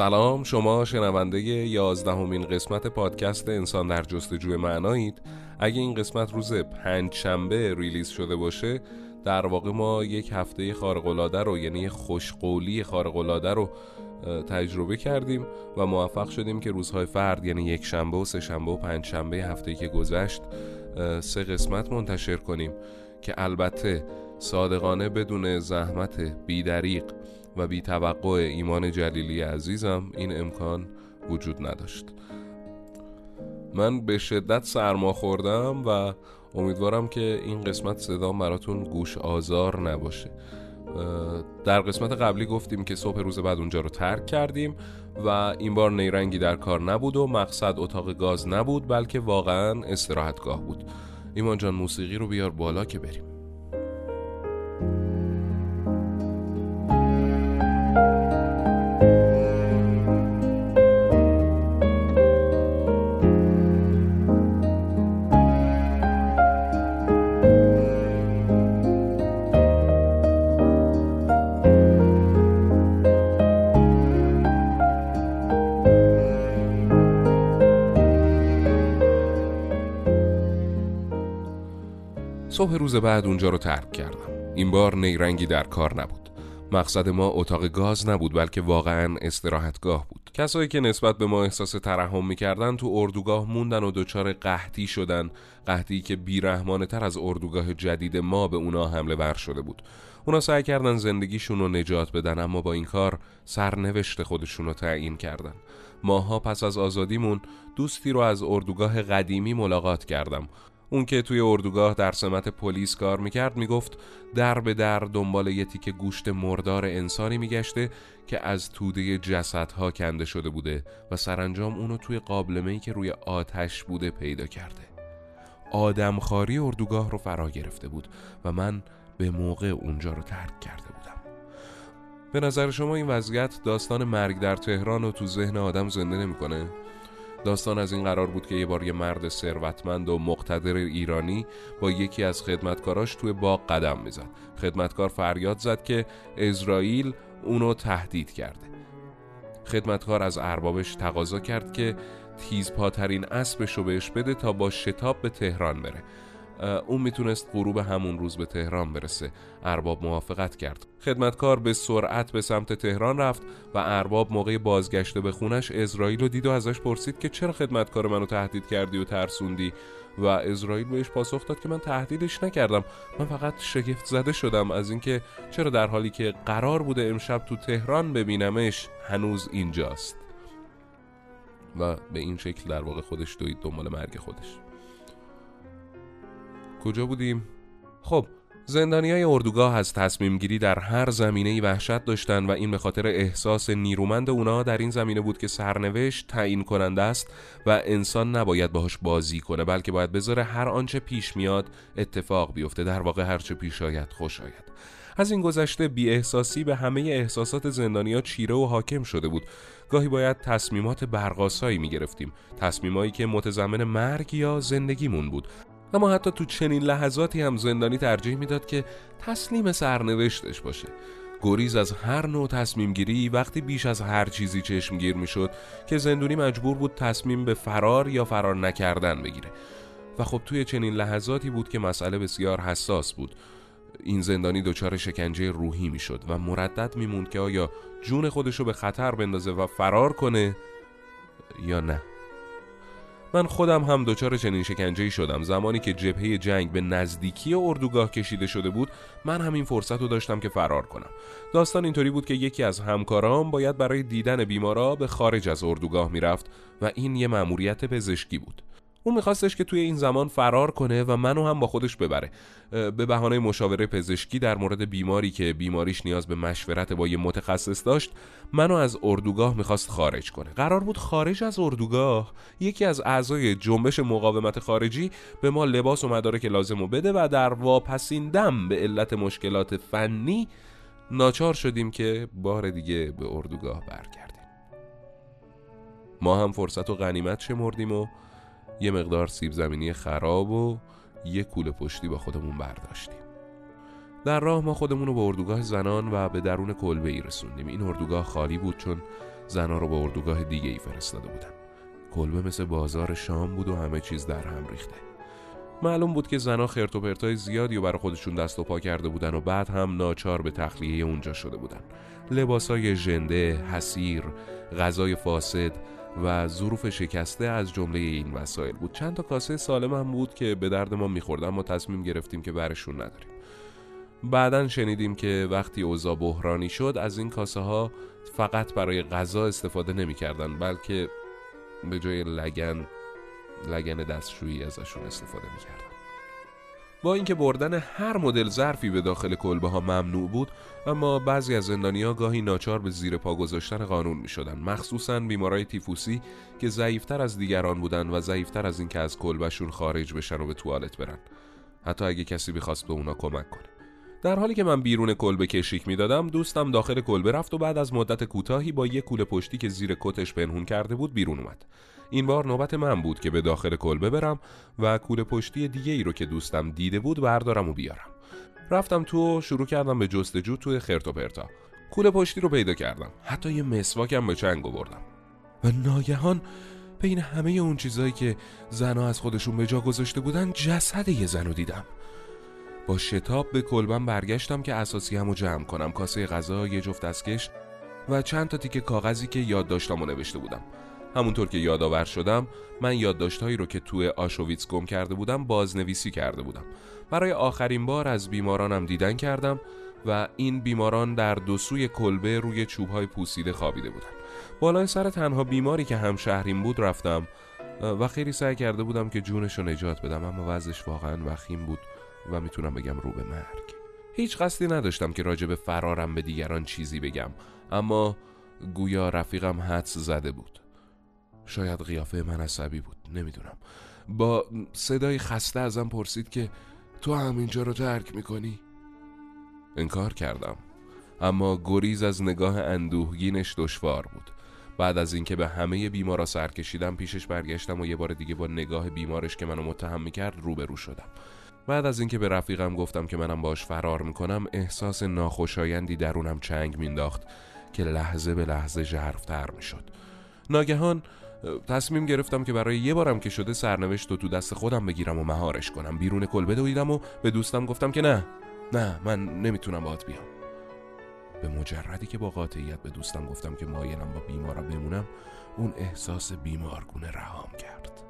سلام شما شنونده یازدهمین قسمت پادکست انسان در جستجوی معنایید. اگه این قسمت روز پنج شنبه ریلیز شده باشه در واقع ما یک هفته خارقلاده رو یعنی خوشقولی خارقلاده رو تجربه کردیم و موفق شدیم که روزهای فرد یعنی یک شنبه و سه شنبه و پنج شنبه هفته که گذشت سه قسمت منتشر کنیم که البته صادقانه بدون زحمت بیدریق و بی توقع ایمان جلیلی عزیزم این امکان وجود نداشت. من به شدت سرما خوردم و امیدوارم که این قسمت صدا براتون گوش آزار نباشه. در قسمت قبلی گفتیم که صبح روز بعد اونجا رو ترک کردیم و این بار نیرنگی در کار نبود و مقصد اتاق گاز نبود بلکه واقعا استراحتگاه بود. ایمان جان موسیقی رو بیار بالا که بریم. صبح روز بعد اونجا رو ترک کردم. این بار نیرنگی در کار نبود. مقصد ما اتاق گاز نبود بلکه واقعا استراحتگاه بود. کسایی که نسبت به ما احساس ترحم می‌کردن تو اردوگاه موندن و دچار قحطی شدن قحطی که بیرحمانه تر از اردوگاه جدید ما به اونا حمله ور شده بود. اونا سعی کردن زندگیشون رو نجات بدن اما با این کار سرنوشت خودشون رو تعیین کردن. ماها پس از آزادیمون دوستی رو از اردوگاه قدیمی ملاقات کردم. اون که توی اردوگاه در سمت پلیس کار می‌کرد می‌گفت در به در دنبال یه تیکه گوشت مردار انسانی میگشته که از توده جسدها کنده شده بوده و سرانجام اونو توی قابلمه‌ای که روی آتش بوده پیدا کرده آدمخواری اردوگاه رو فرا گرفته بود و من به موقع اونجا رو ترک کرده بودم به نظر شما این وضعیت داستان مرگ در تهران رو تو ذهن آدم زنده نمی‌کنه؟ داستان از این قرار بود که یه بار یه مرد ثروتمند و مقتدر ایرانی با یکی از خدمتکاراش توی باغ قدم می‌زد. خدمتکار فریاد زد که اسرائیل اونو تهدید کرده. خدمتکار از اربابش تقاضا کرد که تیزپاترین اسبش رو بهش بده تا با شتاب به تهران بره. اون می‌تونست غروب همون روز به تهران برسه. ارباب موافقت کرد. خدمتکار به سرعت به سمت تهران رفت و ارباب موقع بازگشت به خونش اسرائیل رو دید و ازش پرسید که چرا خدمتکار منو تهدید کردی و ترسوندی؟ و اسرائیل بهش پاسخ داد که من تهدیدش نکردم. من فقط شگفت زده شدم از اینکه چرا در حالی که قرار بوده امشب تو تهران ببینمش هنوز اینجاست. و به این شکل در واقع خودش دوید دنبال مرگ خودش. کجا بودیم؟ خب زندانی های اردوگاه از تصمیم گیری در هر زمینه وحشت داشتن و این به خاطر احساس نیرومند اونا در این زمینه بود که سرنوشت تعیین کننده است و انسان نباید باهاش بازی کنه بلکه باید بذاره هر آنچه پیش میاد اتفاق بیفته در واقع هرچه پیش آید خوش آید. از این گذشته بی احساسی به همه احساسات زندانیا چیره و حاکم شده بود. گاهی باید تصمیمات برقاسایی می گرفتیم تصمیمایی که متضمن مرگ یا زندگیمون بود. اما حتی تو چنین لحظاتی هم زندانی ترجیح می‌داد که تسلیم سرنوشتش باشه. گریز از هر نوع تصمیم گیری وقتی بیش از هر چیزی چشمگیر می‌شد که زندونی مجبور بود تصمیم به فرار یا فرار نکردن بگیره. و خب توی چنین لحظاتی بود که مسئله بسیار حساس بود. این زندانی دچار شکنجه روحی می‌شد و مردد میموند که آیا جون خودشو به خطر بندازه و فرار کنه یا نه. من خودم هم دچار چنین شکنجه شدم. زمانی که جبهه جنگ به نزدیکی اردوگاه کشیده شده بود من همین فرصت رو داشتم که فرار کنم. داستان اینطوری بود که یکی از همکارام باید برای دیدن بیمارا به خارج از اردوگاه می‌رفت و این یه مأموریت پزشکی بود. اون میخواستش که توی این زمان فرار کنه و منو هم با خودش ببره. به بهانه مشاوره پزشکی در مورد بیماری که بیماریش نیاز به مشورت با یه متخصص داشت منو از اردوگاه می‌خواست خارج کنه. قرار بود خارج از اردوگاه یکی از اعضای جنبش مقاومت خارجی به ما لباس و مدارک لازم بده و در واپسین دم به علت مشکلات فنی ناچار شدیم که بار دیگه به اردوگاه برگردیم. ما هم فرصت و غنیمت شمردیم و یه مقدار سیب زمینی خراب و یه کوله پشتی با خودمون برداشتیم. در راه ما خودمون رو به اردوگاه زنان و به درون کلبه ای رسوندیم. این اردوگاه خالی بود چون زنا رو به اردوگاه دیگه ای فرستاده بودن. کلبه مثل بازار شام بود و همه چیز در هم ریخته. معلوم بود که زنا خرت و پرتای زیادی و برای خودشون دست و پا کرده بودن و بعد هم ناچار به تخلیه اونجا شده بودن. لباسای ژنده، حسیر، غذای فاسد و ظروف شکسته از جمله این وسایل بود. چند تا کاسه سالم هم بود که به درد ما میخوردن ما تصمیم گرفتیم که برشون نداریم. بعدا شنیدیم که وقتی اوضاع بحرانی شد از این کاسه ها فقط برای غذا استفاده نمی‌کردن بلکه به جای لگن لگن دستشویی ازشون استفاده می‌کردن. با اینکه بردن هر مدل ظرفی به داخل کلبه ها ممنوع بود اما بعضی از زندانیا گاهی ناچار به زیر پا گذاشتن قانون می شدن مخصوصا بیمارای تیفوسی که ضعیفتر از دیگران بودن و ضعیفتر از اینکه از کلبهشون خارج بشن و به توالت برن. حتی اگه کسی بخواست به اونا کمک کنه. در حالی که من بیرون کلبه کشیک می‌دادم دوستم داخل کلبه رفت و بعد از مدت کوتاهی با یک کوله پشتی که زیر کتش پنهون کرده بود بیرون اومد. این بار نوبت من بود که به داخل کلبه برم و کوله پشتی دیگه ای رو که دوستم دیده بود بردارم و بیارم. رفتم تو و شروع کردم به جستجو توی خرت و پرتا. کوله پشتی رو پیدا کردم. حتی یه مسواکم به چنگ آوردم. و ناگهان بین همه اون چیزایی که زنها از خودشون به جا گذاشته بودن جسد یه زن رو دیدم. با شتاب به کلبم برگشتم که اساسی همو جمع کنم. کاسه غذا یه جفت دستکش و چند تا تیکه کاغذی که یاد داشتم و نوشته بودم. همونطور که یادآور شدم من یادداشتهایی رو که توی آشویتس گم کرده بودم بازنویسی کرده بودم. برای آخرین بار از بیمارانم دیدن کردم و این بیماران در دو سوی کلبه روی چوبهای پوسیده خوابیده بودن. بالای سر تنها بیماری که هم شهریم بود رفتم و خیلی سعی کرده بودم که جونش رو نجات بدم اما وضعش واقعا وخیم بود و می‌تونم بگم رو به مرگ. هیچ قصدی نداشتم که راجع فرارم به دیگران چیزی بگم اما گویا رفیقم حدس زده بود. شاید قیافه من عصبی بود نمی‌دونم. با صدای خسته ازم پرسید که تو همینجا رو ترک می‌کنی؟ انکار کردم. اما گریز از نگاه اندوهگینش دشوار بود. بعد از اینکه به همه بیمارا سر کشیدم پیشش برگشتم و یه بار دیگه با نگاه بیمارش که منو متهم می‌کرد روبرو شدم. بعد از اینکه به رفیقم گفتم که منم باش فرار می‌کنم احساس ناخوشایندی درونم چنگ مینداخت که لحظه به لحظه ژرفتر می‌شد. ناگهان تصمیم گرفتم که برای یه بارم که شده سرنوشت رو تو دست خودم بگیرم و مهارش کنم. بیرون کلبه دویدم و به دوستم گفتم که نه. نه من نمی‌تونم باهات بیام. به مجردی که با قاطعیت به دوستم گفتم که مایلم با بیمارا بمونم اون احساس بیمارگونه رهام کرد.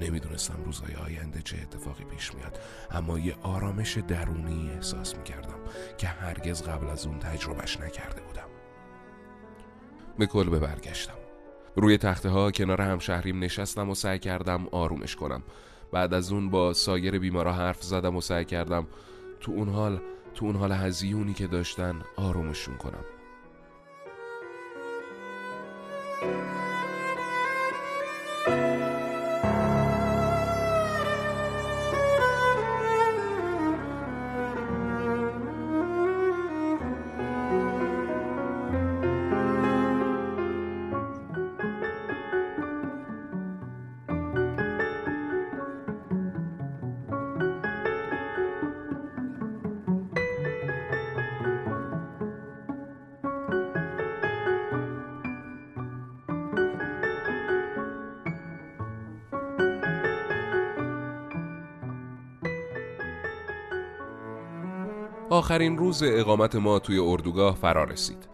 نمی‌دونستم روزهای آینده چه اتفاقی پیش میاد اما یه آرامش درونی احساس می‌کردم که هرگز قبل از اون تجربهش نکرده بودم. به کلبه برگشتم. روی تخته ها کنار همشهریم نشستم و سعی کردم آرومش کنم. بعد از اون با سایر بیمارا حرف زدم و سعی کردم تو اون حال تو اون حال هزیونی که داشتن آرومشون کنم. آخرین روز اقامت ما توی اردوگاه فرا رسید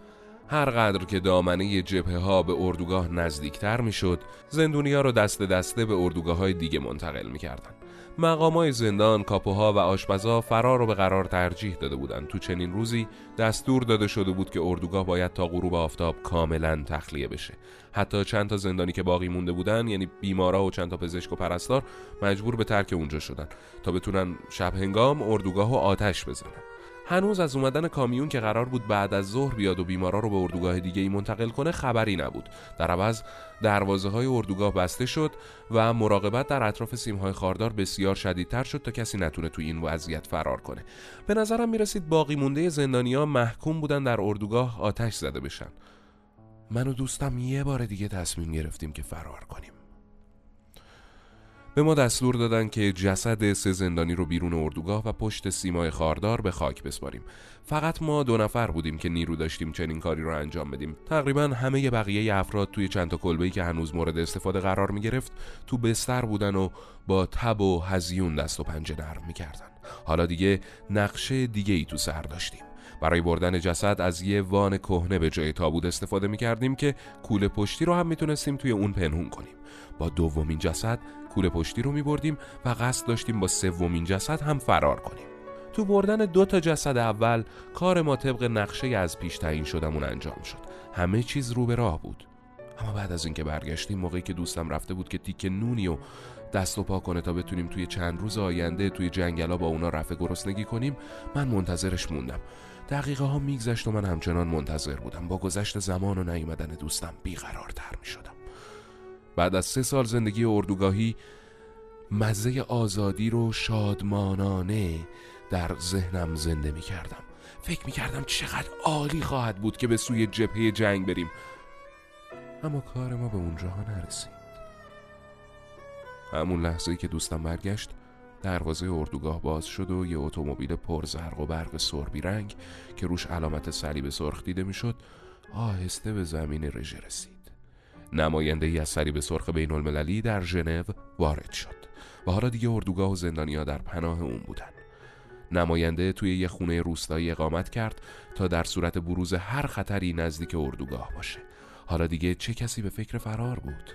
هر قدر که دامنه جبهه ها به اردوگاه نزدیکتر می شد زندونی ها رو دست دسته به اردوگاه های دیگه منتقل می کردن. مقامای زندان، کاپوها و آشپزها فرار رو به قرار ترجیح داده بودند. تو چنین روزی دستور داده شده بود که اردوگاه باید تا غروب آفتاب کاملا تخلیه بشه. حتی چند تا زندانی که باقی مونده بودن یعنی بیمارا و چند تا پزشک و پرستار مجبور به ترک اونجا شدن تا بتونن شب هنگام اردوگاه و آتش بزنن. هنوز از اومدن کامیون که قرار بود بعد از ظهر بیاد و بیمارا رو به اردوگاه دیگه ای منتقل کنه خبری نبود. در عوض دروازه های اردوگاه بسته شد و مراقبت در اطراف سیم های خاردار بسیار شدیدتر شد تا کسی نتونه توی این وضعیت فرار کنه. به نظرم می‌رسید باقی مونده زندانیا محکوم بودن در اردوگاه آتش زده بشن. من و دوستم یه بار دیگه تصمیم گرفتیم که فرار کنیم. به ما دستور دادن که جسد سه زندانی رو بیرون اردوگاه و پشت سیمای خاردار به خاک بسپاریم. فقط ما دو نفر بودیم که نیرو داشتیم چنین کاری رو انجام بدیم. تقریبا همه بقیه افراد توی چند تا کلبه‌ای که هنوز مورد استفاده قرار می گرفت تو بستر بودن و با تب و هزیون دست و پنجه نرم می‌کردن. حالا دیگه نقشه دیگه ای تو سر داشتیم. برای بردن جسد از یه وان کهنه به جای تابوت استفاده می کردیم که کوله پشتی رو هم می‌تونستیم توی اون پنهون کنیم. با دومین جسد کوله پشتی رو می بردیم و قصد داشتیم با سومین جسد هم فرار کنیم. تو بردن دو تا جسد اول کار ما طبق نقشه از پیش تعیین شدمون انجام شد. همه چیز رو به راه بود. اما بعد از اینکه برگشتیم موقعی که دوستم رفته بود که تیک نونی و دست و پا کنه تا بتونیم توی چند روز آینده توی جنگلا با اونا رفع گرسنگی کنیم من منتظرش موندم. دقیقه ها میگذشت و من همچنان منتظر بودم. با گذشت زمان و نیومدن دوستم بیقرارتر می شدم بعد از سه سال زندگی اردوگاهی مزه آزادی رو شادمانانه در ذهنم زنده می کردم فکر می کردم چقدر عالی خواهد بود که به سوی جبهه جنگ بریم. اما کار ما به اونجاها نرسید. همون لحظه که دوستم برگشت دروازه اردوگاه باز شد و یه اتومبیل پرزرق و برق سربی رنگ که روش علامت صلیب سرخ دیده می‌شد آهسته به زمین رژه رسید. نماینده ای از صلیب سرخ بین المللی در ژنو وارد شد و حالا دیگه اردوگاه و زندانیا در پناه اون بودن. نماینده توی یه خونه روستایی اقامت کرد تا در صورت بروز هر خطری نزدیک اردوگاه باشه. حالا دیگه چه کسی به فکر فرار بود؟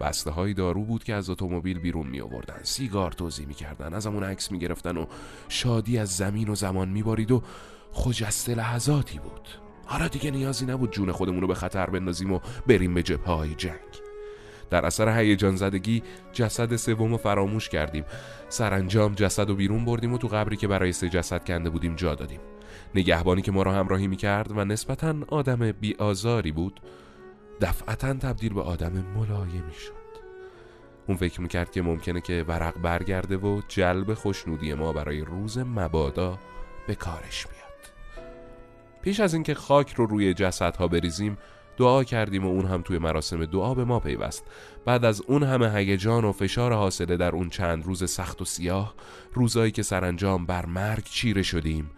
بسته های دارو بود که از اتومبیل بیرون می آوردن سیگار توضیح می کردن از همون عکس می گرفتن و شادی از زمین و زمان می بارید و خجسته لحظاتی بود. حالا دیگه نیازی نبود جون خودمون رو به خطر بندازیم و بریم به جبهه های جنگ. در اثر هیجان زدگی جسد سوم رو فراموش کردیم. سرانجام جسد رو بیرون بردیم و تو قبری که برای سه جسد کنده بودیم جا دادیم. نگهبانی که ما را همراهی می کرد و نسبتا آدم بیآزاری بود دفعتا تبدیل به آدم ملایمی شد. اون فکر می‌کرد که ممکنه که ورق برگرده و جلب خوشنودی ما برای روز مبادا به کارش بیاد. پیش از اینکه خاک رو روی جسدها بریزیم دعا کردیم و اون هم توی مراسم دعا به ما پیوست. بعد از اون همه هیجان و فشار حاصله در اون چند روز سخت و سیاه روزایی که سرانجام بر مرگ چیره شدیم.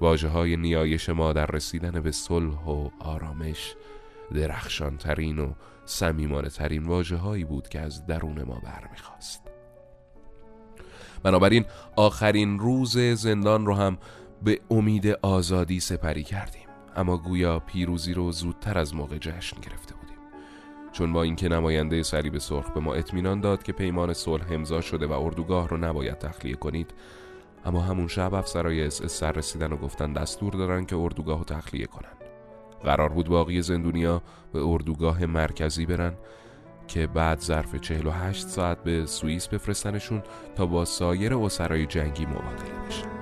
واجه های نیایش ما در رسیدن به صلح و آرامش درخشان ترین و سمیمانه ترین واجه هایی بود که از درون ما برمیخواست بنابراین آخرین روز زندان رو هم به امید آزادی سپری کردیم. اما گویا پیروزی رو زودتر از موقع جشن گرفته بودیم. چون با اینکه نماینده صلیب سرخ به ما اطمینان داد که پیمان صلح امضا شده و اردوگاه رو نباید تخلیه کنید اما همون شب افسرای اس سر رسیدن و گفتن دستور دارن که اردوگاه رو تخلیه کنن. قرار بود باقی زندونیا به اردوگاه مرکزی برن که بعد ظرف 48 ساعت به سوئیس بفرستنشون تا با سایر اسرای جنگی مبادله بشن.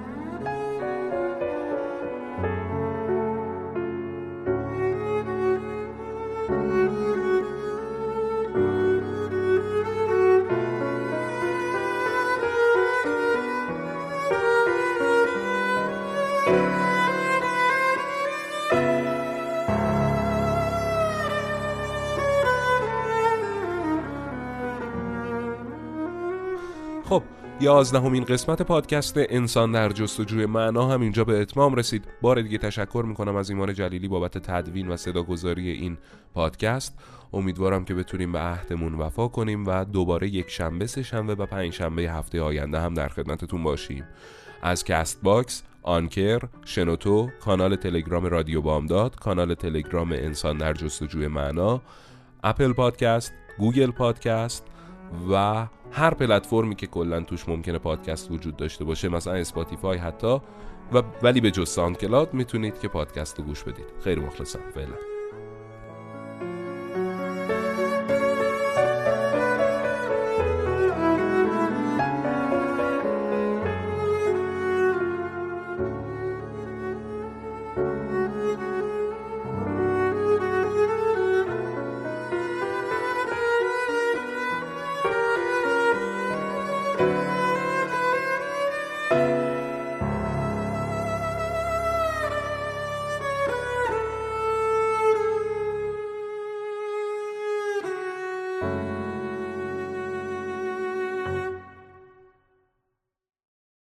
یازدهمین قسمت پادکست انسان در جستجوی معنا هم اینجا به اتمام رسید. بار دیگه تشکر می‌کنم از ایمان جلیلی بابت تدوین و صداگذاری این پادکست. امیدوارم که بتونیم به عهدمون وفا کنیم و دوباره یک شنبه سه شنبه و پنج شنبه هفته آینده هم در خدمتتون باشیم. از Castbox Anchor، شنوتو، کانال تلگرام رادیو بامداد، کانال تلگرام انسان در جستجوی معنا، Apple Podcast، Google Podcast و هر پلتفرمی که کلا توش ممکنه پادکست وجود داشته باشه مثلا Spotify حتی و ولی به جز SoundCloud می‌تونید که پادکست رو گوش بدید. خیلی مخلصم فعلا.